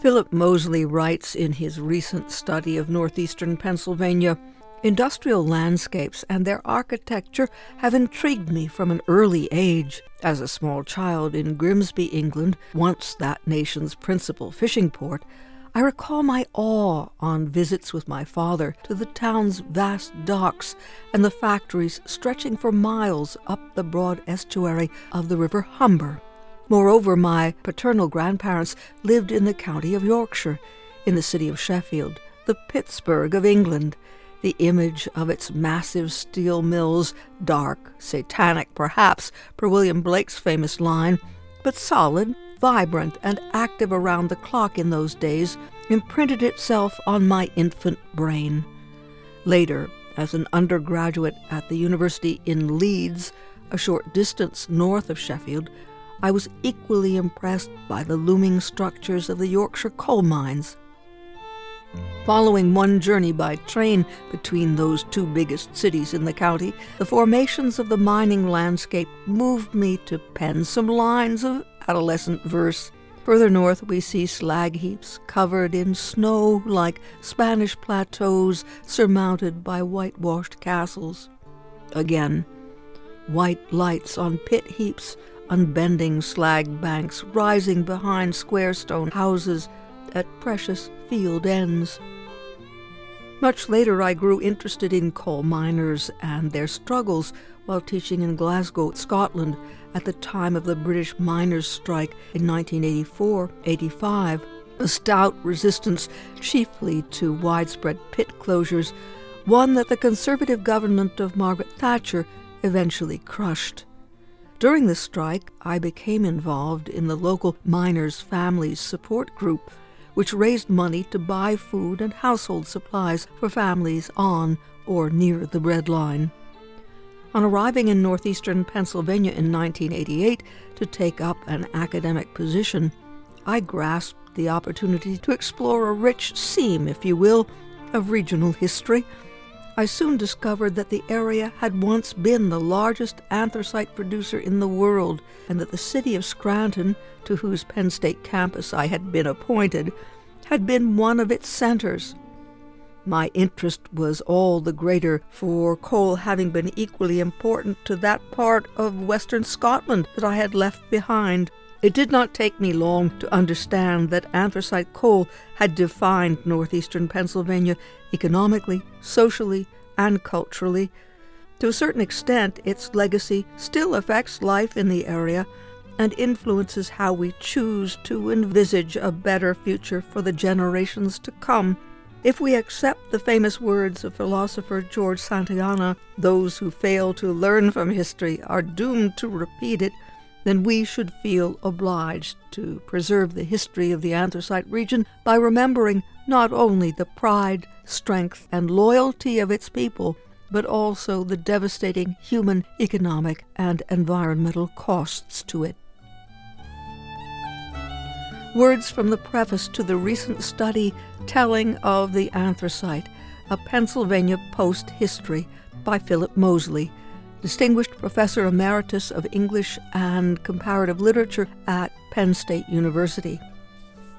Philip Mosley writes in his recent study of northeastern Pennsylvania Industrial landscapes and their architecture have intrigued me from an early age. As a small child in Grimsby, England, once that nation's principal fishing port, I recall my awe on visits with my father to the town's vast docks and the factories stretching for miles up the broad estuary of the River Humber. Moreover, my paternal grandparents lived in the county of Yorkshire, in the city of Sheffield, the Pittsburgh of England, the image of its massive steel mills, dark, satanic perhaps, per William Blake's famous line, but solid, vibrant, and active around the clock in those days, imprinted itself on my infant brain. Later, as an undergraduate at the university in Leeds, a short distance north of Sheffield, I was equally impressed by the looming structures of the Yorkshire coal mines. Following one journey by train between those two biggest cities in the county, the formations of the mining landscape moved me to pen some lines of adolescent verse. Further north, we see slag heaps covered in snow like Spanish plateaus surmounted by whitewashed castles. Again, white lights on pit heaps unbending slag banks rising behind square stone houses at precious field ends. Much later, I grew interested in coal miners and their struggles while teaching in Glasgow, Scotland, at the time of the British miners' strike in 1984 85, a stout resistance chiefly to widespread pit closures, one that the Conservative government of Margaret Thatcher eventually crushed. During the strike, I became involved in the local miners' families support group, which raised money to buy food and household supplies for families on or near the breadline. On arriving in northeastern Pennsylvania in 1988 to take up an academic position, I grasped the opportunity to explore a rich seam, if you will, of regional history I soon discovered that the area had once been the largest anthracite producer in the world, and that the city of Scranton, to whose Penn State campus I had been appointed, had been one of its centers. My interest was all the greater for coal having been equally important to that part of western Scotland that I had left behind. It did not take me long to understand that anthracite coal had defined northeastern Pennsylvania economically, socially, and culturally. To a certain extent, its legacy still affects life in the area and influences how we choose to envisage a better future for the generations to come. If we accept the famous words of philosopher George Santayana, those who fail to learn from history are doomed to repeat it, then we should feel obliged to preserve the history of the anthracite region by remembering not only the pride, strength, and loyalty of its people, but also the devastating human, economic, and environmental costs to it. Words from the preface to the recent study Telling of the Anthracite, a Pennsylvania Post History by Philip Mosley, Distinguished Professor Emeritus of English and Comparative Literature at Penn State University.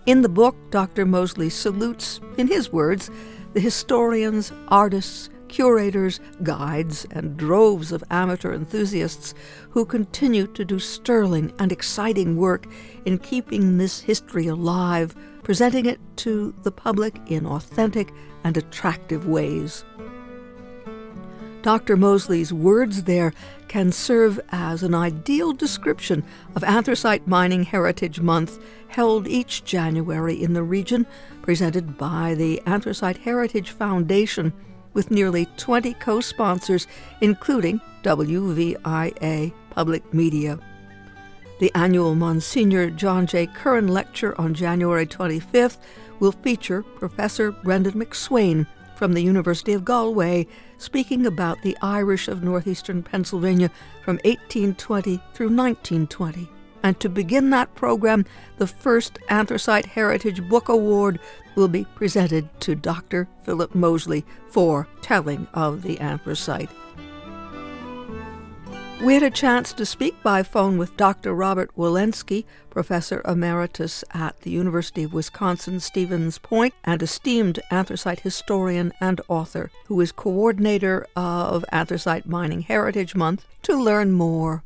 In the book, Dr. Mosley salutes, in his words, the historians, artists, curators, guides, and droves of amateur enthusiasts who continue to do sterling and exciting work in keeping this history alive, presenting it to the public in authentic and attractive ways. Dr. Mosley's words there can serve as an ideal description of Anthracite Mining Heritage Month held each January in the region, presented by the Anthracite Heritage Foundation with nearly 20 co sponsors, including WVIA Public Media. The annual Monsignor John J. Curran Lecture on January 25th will feature Professor Brendan McSwain from the University of Galway, speaking about the Irish of northeastern Pennsylvania from 1820 through 1920. And to begin that program, the first Anthracite Heritage Book Award will be presented to Dr. Philip Mosley for telling of the anthracite. We had a chance to speak by phone with Dr. Robert Wolensky, professor emeritus at the University of Wisconsin Stevens Point and esteemed anthracite historian and author, who is coordinator of Anthracite Mining Heritage Month, to learn more.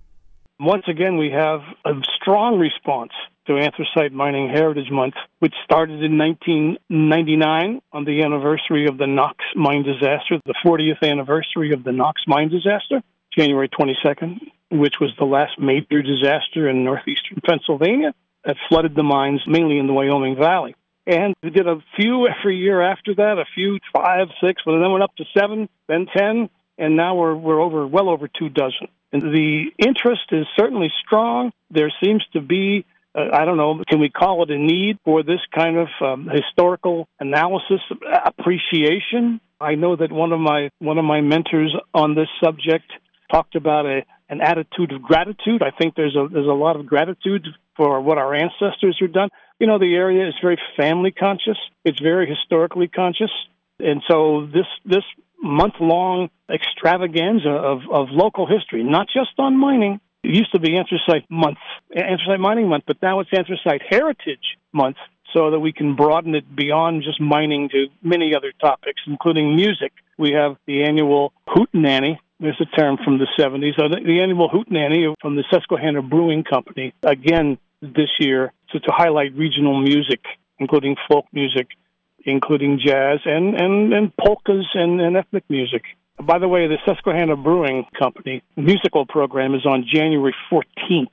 Once again, we have a strong response to Anthracite Mining Heritage Month, which started in 1999 on the anniversary of the Knox mine disaster, the 40th anniversary of the Knox mine disaster. January 22nd, which was the last major disaster in northeastern Pennsylvania that flooded the mines mainly in the Wyoming Valley. And we did a few every year after that, a few, five, six, but then went up to seven, then ten, and now we're, we're over, well over two dozen. And the interest is certainly strong. There seems to be uh, I don't know, can we call it a need for this kind of um, historical analysis, appreciation? I know that one of my one of my mentors on this subject talked about a an attitude of gratitude. I think there's a there's a lot of gratitude for what our ancestors have done. You know, the area is very family conscious. It's very historically conscious, and so this this month long extravaganza of of local history, not just on mining. It used to be Anthracite Month, Anthracite Mining Month, but now it's Anthracite Heritage Month, so that we can broaden it beyond just mining to many other topics, including music. We have the annual Hootenanny, there's a term from the 70s. Uh, the, annual Hootenanny from the Susquehanna Brewing Company, again this year, to, to highlight regional music, including folk music, including jazz, and, and, and polkas and, and ethnic music. By the way, the Susquehanna Brewing Company musical program is on January 14th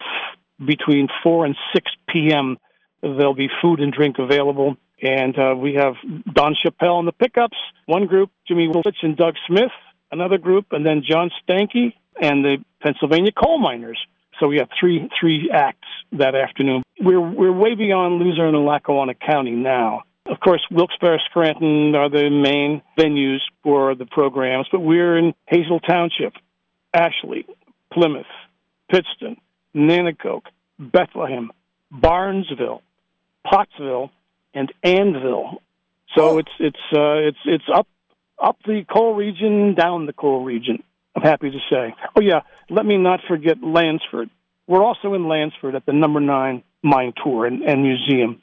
between 4 and 6 p.m. There'll be food and drink available. And uh, we have Don Chappelle in the pickups, one group, Jimmy Willich and Doug Smith, another group, and then John Stanky and the Pennsylvania coal miners. So we have three three acts that afternoon. We're we're way beyond Luzerne and Lackawanna County now. Of course, Wilkes-Barre, Scranton are the main venues for the programs, but we're in Hazle Township, Ashley, Plymouth, Pittston, Nanticoke, Bethlehem, Barnesville, Pottsville, and Anvil. So oh. it's it's uh, it's it's up up the coal region, down the coal region. I'm happy to say. Oh yeah, let me not forget Lansford. We're also in Lansford at the number nine mine tour and, and museum.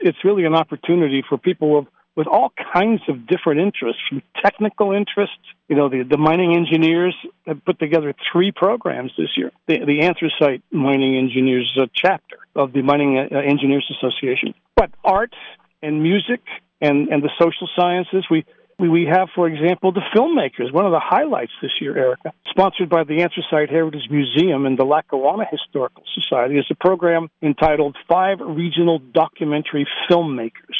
It's really an opportunity for people with, with all kinds of different interests, from technical interests. You know, the, the mining engineers have put together three programs this year. The, the Anthracite Mining Engineers uh, chapter of the Mining uh, Engineers Association. But art and music and, and the social sciences, we we have, for example, the filmmakers, one of the highlights this year, Erica, sponsored by the Anthracite Heritage Museum and the Lackawanna Historical Society, is a program entitled Five Regional Documentary Filmmakers,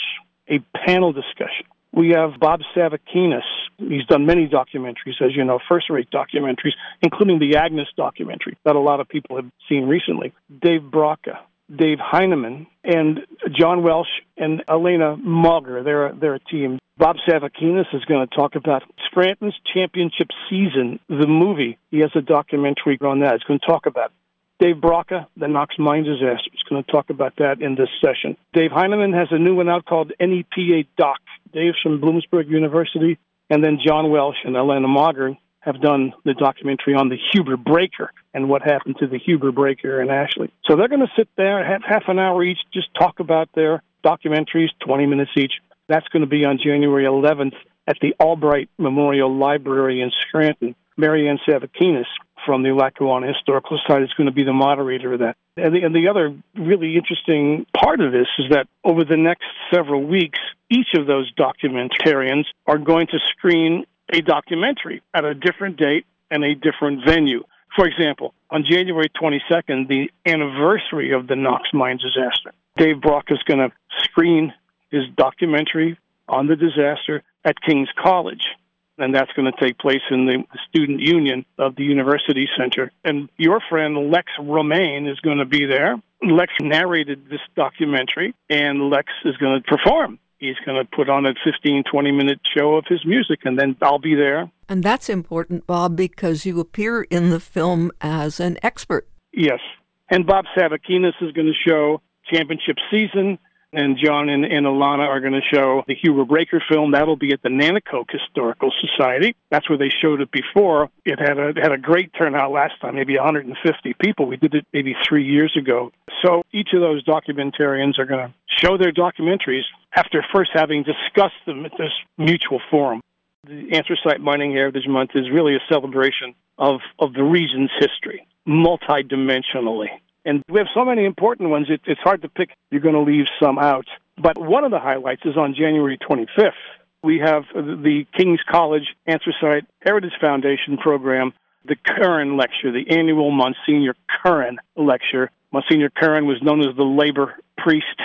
a panel discussion. We have Bob Savakinus. He's done many documentaries, as you know, first rate documentaries, including the Agnes documentary that a lot of people have seen recently. Dave Braca, Dave Heineman, and John Welsh and Elena Mauger. They're, they're a team. Bob Savakinus is going to talk about Scranton's championship season, the movie. He has a documentary on that. He's going to talk about Dave Braca, the Knox mine disaster. He's going to talk about that in this session. Dave Heineman has a new one out called NEPA Doc. Dave's from Bloomsburg University. And then John Welsh and Elena Mauger have done the documentary on the Huber Breaker and what happened to the Huber Breaker in Ashley. So they're going to sit there, have half an hour each, just talk about their documentaries, 20 minutes each. That's going to be on January 11th at the Albright Memorial Library in Scranton. Marianne Savakinus from the Lackawanna Historical Society is going to be the moderator of that. And the, and the other really interesting part of this is that over the next several weeks, each of those documentarians are going to screen a documentary at a different date and a different venue. For example, on January 22nd, the anniversary of the Knox mine disaster, Dave Brock is going to screen his documentary on the disaster at King's College. And that's going to take place in the Student Union of the University Center. And your friend Lex Romane is going to be there. Lex narrated this documentary, and Lex is going to perform he's going to put on a 15, 20 minute show of his music, and then I'll be there. And that's important, Bob, because you appear in the film as an expert. Yes. And Bob Savakinus is going to show championship season, and John and, and Alana are going to show the Huber Breaker film. That'll be at the Nanticoke Historical Society. That's where they showed it before. It had a had a great turnout last time, maybe 150 people. We did it maybe three years ago. So each of those documentarians are going to show their documentaries after first having discussed them at this mutual forum. The Anthracite Mining Heritage Month is really a celebration of, of the region's history, multidimensionally. And we have so many important ones, it, it's hard to pick. You're going to leave some out. But one of the highlights is on January 25th. We have the King's College Anthracite Heritage Foundation program, the Curran Lecture, the annual Monsignor Curran Lecture. Monsignor Curran was known as the labor priest.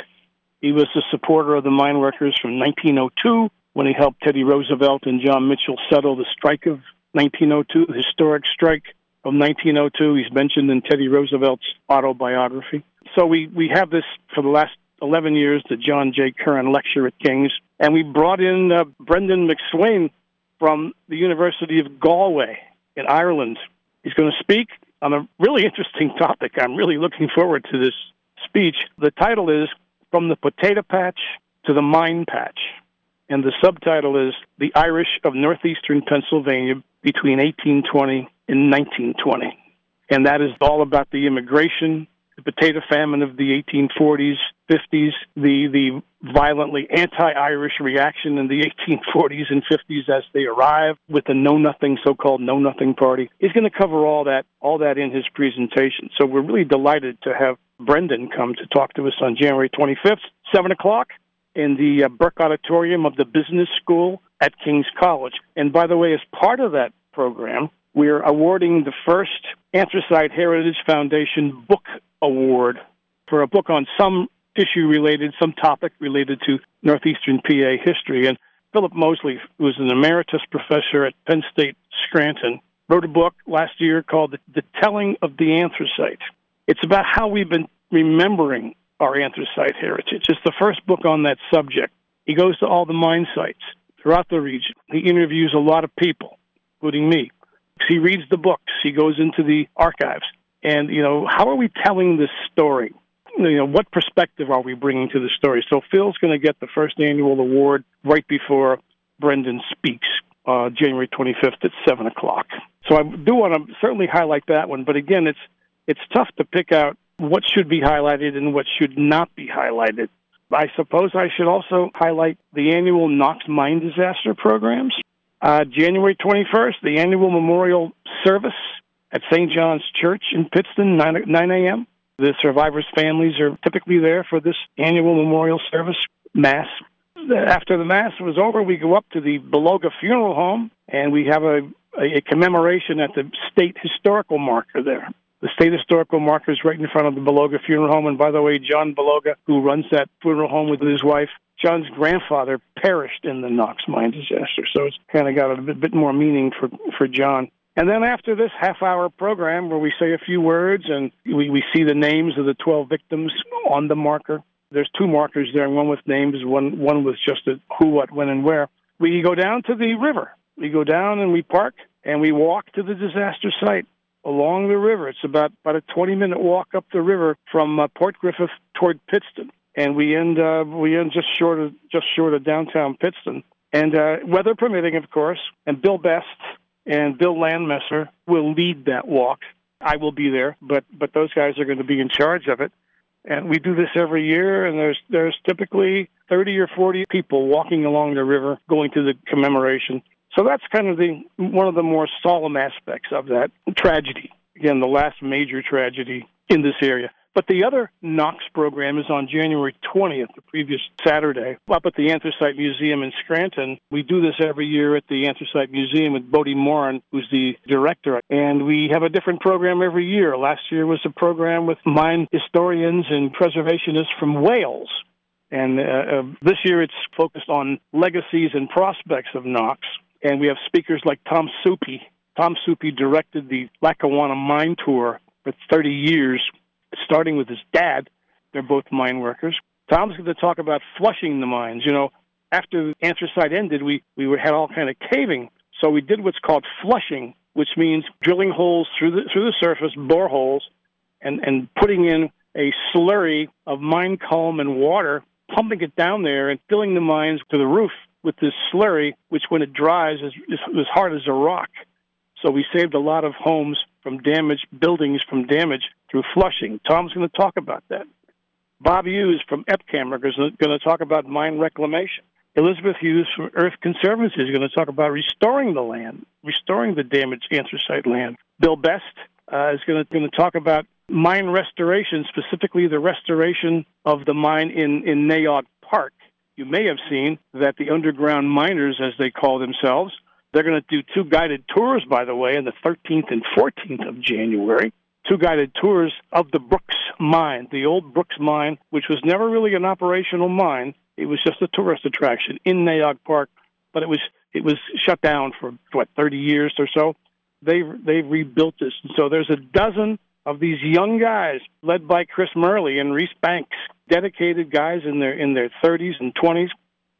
He was a supporter of the mine workers from 1902 when he helped Teddy Roosevelt and John Mitchell settle the strike of 1902, the historic strike of 1902. He's mentioned in Teddy Roosevelt's autobiography. So we, we have this for the last 11 years, the John J. Curran Lecture at King's. And we brought in uh, Brendan McSwain from the University of Galway in Ireland. He's going to speak on a really interesting topic. I'm really looking forward to this speech. The title is From the Potato Patch to the Mine Patch. And the subtitle is The Irish of Northeastern Pennsylvania Between 1820 in 1920. And that is all about the immigration, the potato famine of the 1840s, 50s, the, the violently anti Irish reaction in the 1840s and 50s as they arrive with the Know Nothing, so called Know Nothing Party. He's going to cover all that, all that in his presentation. So we're really delighted to have Brendan come to talk to us on January 25th, 7 o'clock in the uh, Burke Auditorium of the Business School at King's College. And by the way, as part of that program, we're awarding the first Anthracite Heritage Foundation Book Award for a book on some issue related, some topic related to Northeastern PA history. And Philip Mosley, who is an emeritus professor at Penn State Scranton, wrote a book last year called The, Telling of the Anthracite. It's about how we've been remembering our anthracite heritage. It's the first book on that subject. He goes to all the mine sites throughout the region. He interviews a lot of people, including me. He reads the books. He goes into the archives. And, you know, how are we telling this story? You know, what perspective are we bringing to the story? So Phil's going to get the first annual award right before Brendan speaks, uh, January 25th at 7 o'clock. So I do want to certainly highlight that one. But again, it's, it's tough to pick out what should be highlighted and what should not be highlighted. I suppose I should also highlight the annual Knox Mine Disaster programs. Uh, January 21st, the annual memorial service at St. John's Church in Pittston, 9, 9 a.m. The survivors' families are typically there for this annual memorial service, Mass. After the Mass was over, we go up to the Baloga Funeral Home and we have a, a, a commemoration at the state historical marker there. The state historical marker is right in front of the Baloga Funeral Home. And by the way, John Baloga, who runs that funeral home with his wife, John's grandfather perished in the Knox mine disaster, so it's kind of got a bit, bit more meaning for for John. And then after this half-hour program, where we say a few words and we, we see the names of the 12 victims on the marker. There's two markers there, one with names, one one with just a who, what, when, and where. We go down to the river. We go down and we park and we walk to the disaster site along the river. It's about about a 20-minute walk up the river from uh, Port Griffith toward Pittston and we end uh, we end just short of just short of downtown Pittston. And uh, weather permitting, of course, and Bill Best and Bill Landmesser will lead that walk. I will be there, but but those guys are going to be in charge of it. And we do this every year, and there's there's typically 30 or 40 people walking along the river going to the commemoration. So that's kind of the one of the more solemn aspects of that tragedy. Again, the last major tragedy in this area. But the other Knox program is on January 20th, the previous Saturday, up at the Anthracite Museum in Scranton. We do this every year at the Anthracite Museum with Bode Morin, who's the director. And we have a different program every year. Last year was a program with mine historians and preservationists from Wales. And uh, uh, this year it's focused on legacies and prospects of Knox. And we have speakers like Tom Soupy. Tom Soupy directed the Lackawanna Mine Tour for 30 years starting with his dad. They're both mine workers. Tom's going to talk about flushing the mines. You know, after anthracite ended, we, we had all kind of caving. So we did what's called flushing, which means drilling holes through the, through the surface, boreholes, and, and putting in a slurry of mine culm and water pumping it down there and filling the mines to the roof with this slurry, which when it dries is, is as hard as a rock. So we saved a lot of homes from damage, buildings from damage through flushing. Tom's going to talk about that. Bob Hughes from EPCAMR is going to talk about mine reclamation. Elizabeth Hughes from Earth Conservancy is going to talk about restoring the land, restoring the damaged anthracite land. Bill Best uh, is going to, going to talk about mine restoration, specifically the restoration of the mine in, in Nay Aug Park. You may have seen that the underground miners, as they call themselves, they're going to do two guided tours, by the way, on the 13th and 14th of January. Two guided tours of the Brooks mine, the old Brooks mine, which was never really an operational mine. It was just a tourist attraction in Nay Aug Park, but it was it was shut down for what 30 years or so. They've they've rebuilt this, and so there's a dozen of these young guys led by Chris Murley and Reese Banks, dedicated guys in their in their 30s and 20s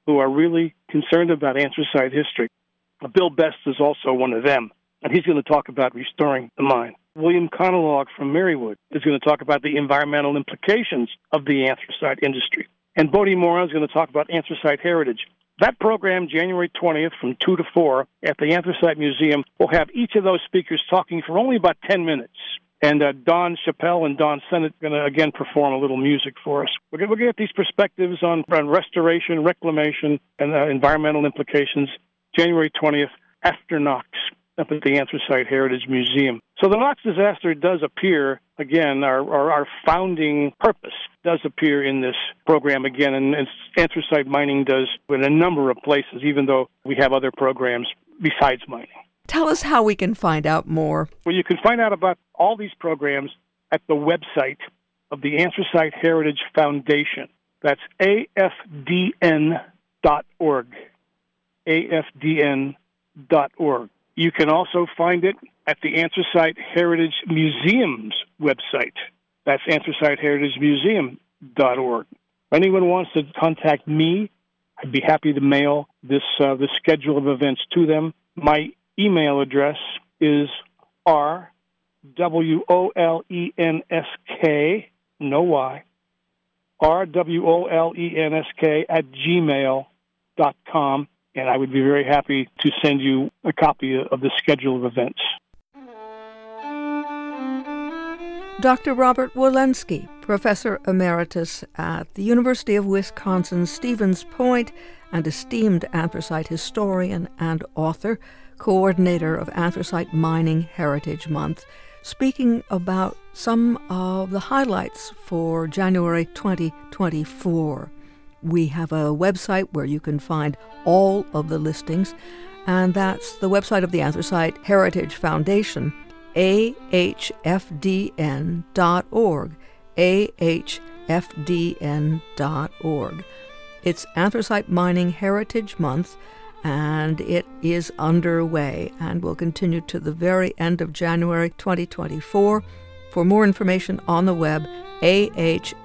who are really concerned about anthracite history. Bill Best is also one of them, and he's going to talk about restoring the mine. William Conlogue from Marywood is going to talk about the environmental implications of the anthracite industry. And Bode Morin is going to talk about anthracite heritage. That program, January 20th from 2 to 4 at the Anthracite Museum, will have each of those speakers talking for only about 10 minutes. And uh, Don Chappelle and Don Sennett are going to again perform a little music for us. We're going to get these perspectives on, on restoration, reclamation, and uh, environmental implications January 20th after Knox up at the Anthracite Heritage Museum. So the Knox disaster does appear again, our, our, our founding purpose does appear in this program again, and, and anthracite mining does in a number of places, even though we have other programs besides mining. Tell us how we can find out more. Well, you can find out about all these programs at the website of the Anthracite Heritage Foundation. That's afdn.org afdn.org. You can also find it at the Anthracite Heritage Museum's website. That's anthraciteheritagemuseum.org. If anyone wants to contact me, I'd be happy to mail this uh, the schedule of events to them. My email address is r w o l e n s k no y r w o l e n s k at gmail dot com and I would be very happy to send you a copy of the schedule of events. Dr. Robert Wolensky, Professor Emeritus at the University of Wisconsin Stevens Point and esteemed anthracite historian and author, coordinator of Anthracite Mining Heritage Month, speaking about some of the highlights for January 2024. We have a website where you can find all of the listings, and that's the website of the Anthracite Heritage Foundation, ahfdn.org. ahfdn.org. It's Anthracite Mining Heritage Month, and it is underway and will continue to the very end of January 2024. For more information on the web, ahfdn.org.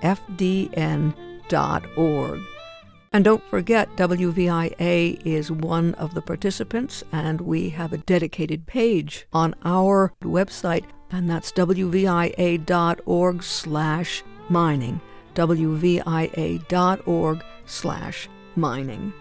And don't forget, WVIA is one of the participants, and we have a dedicated page on our website, and that's wvia.org slash mining. wvia.org slash mining.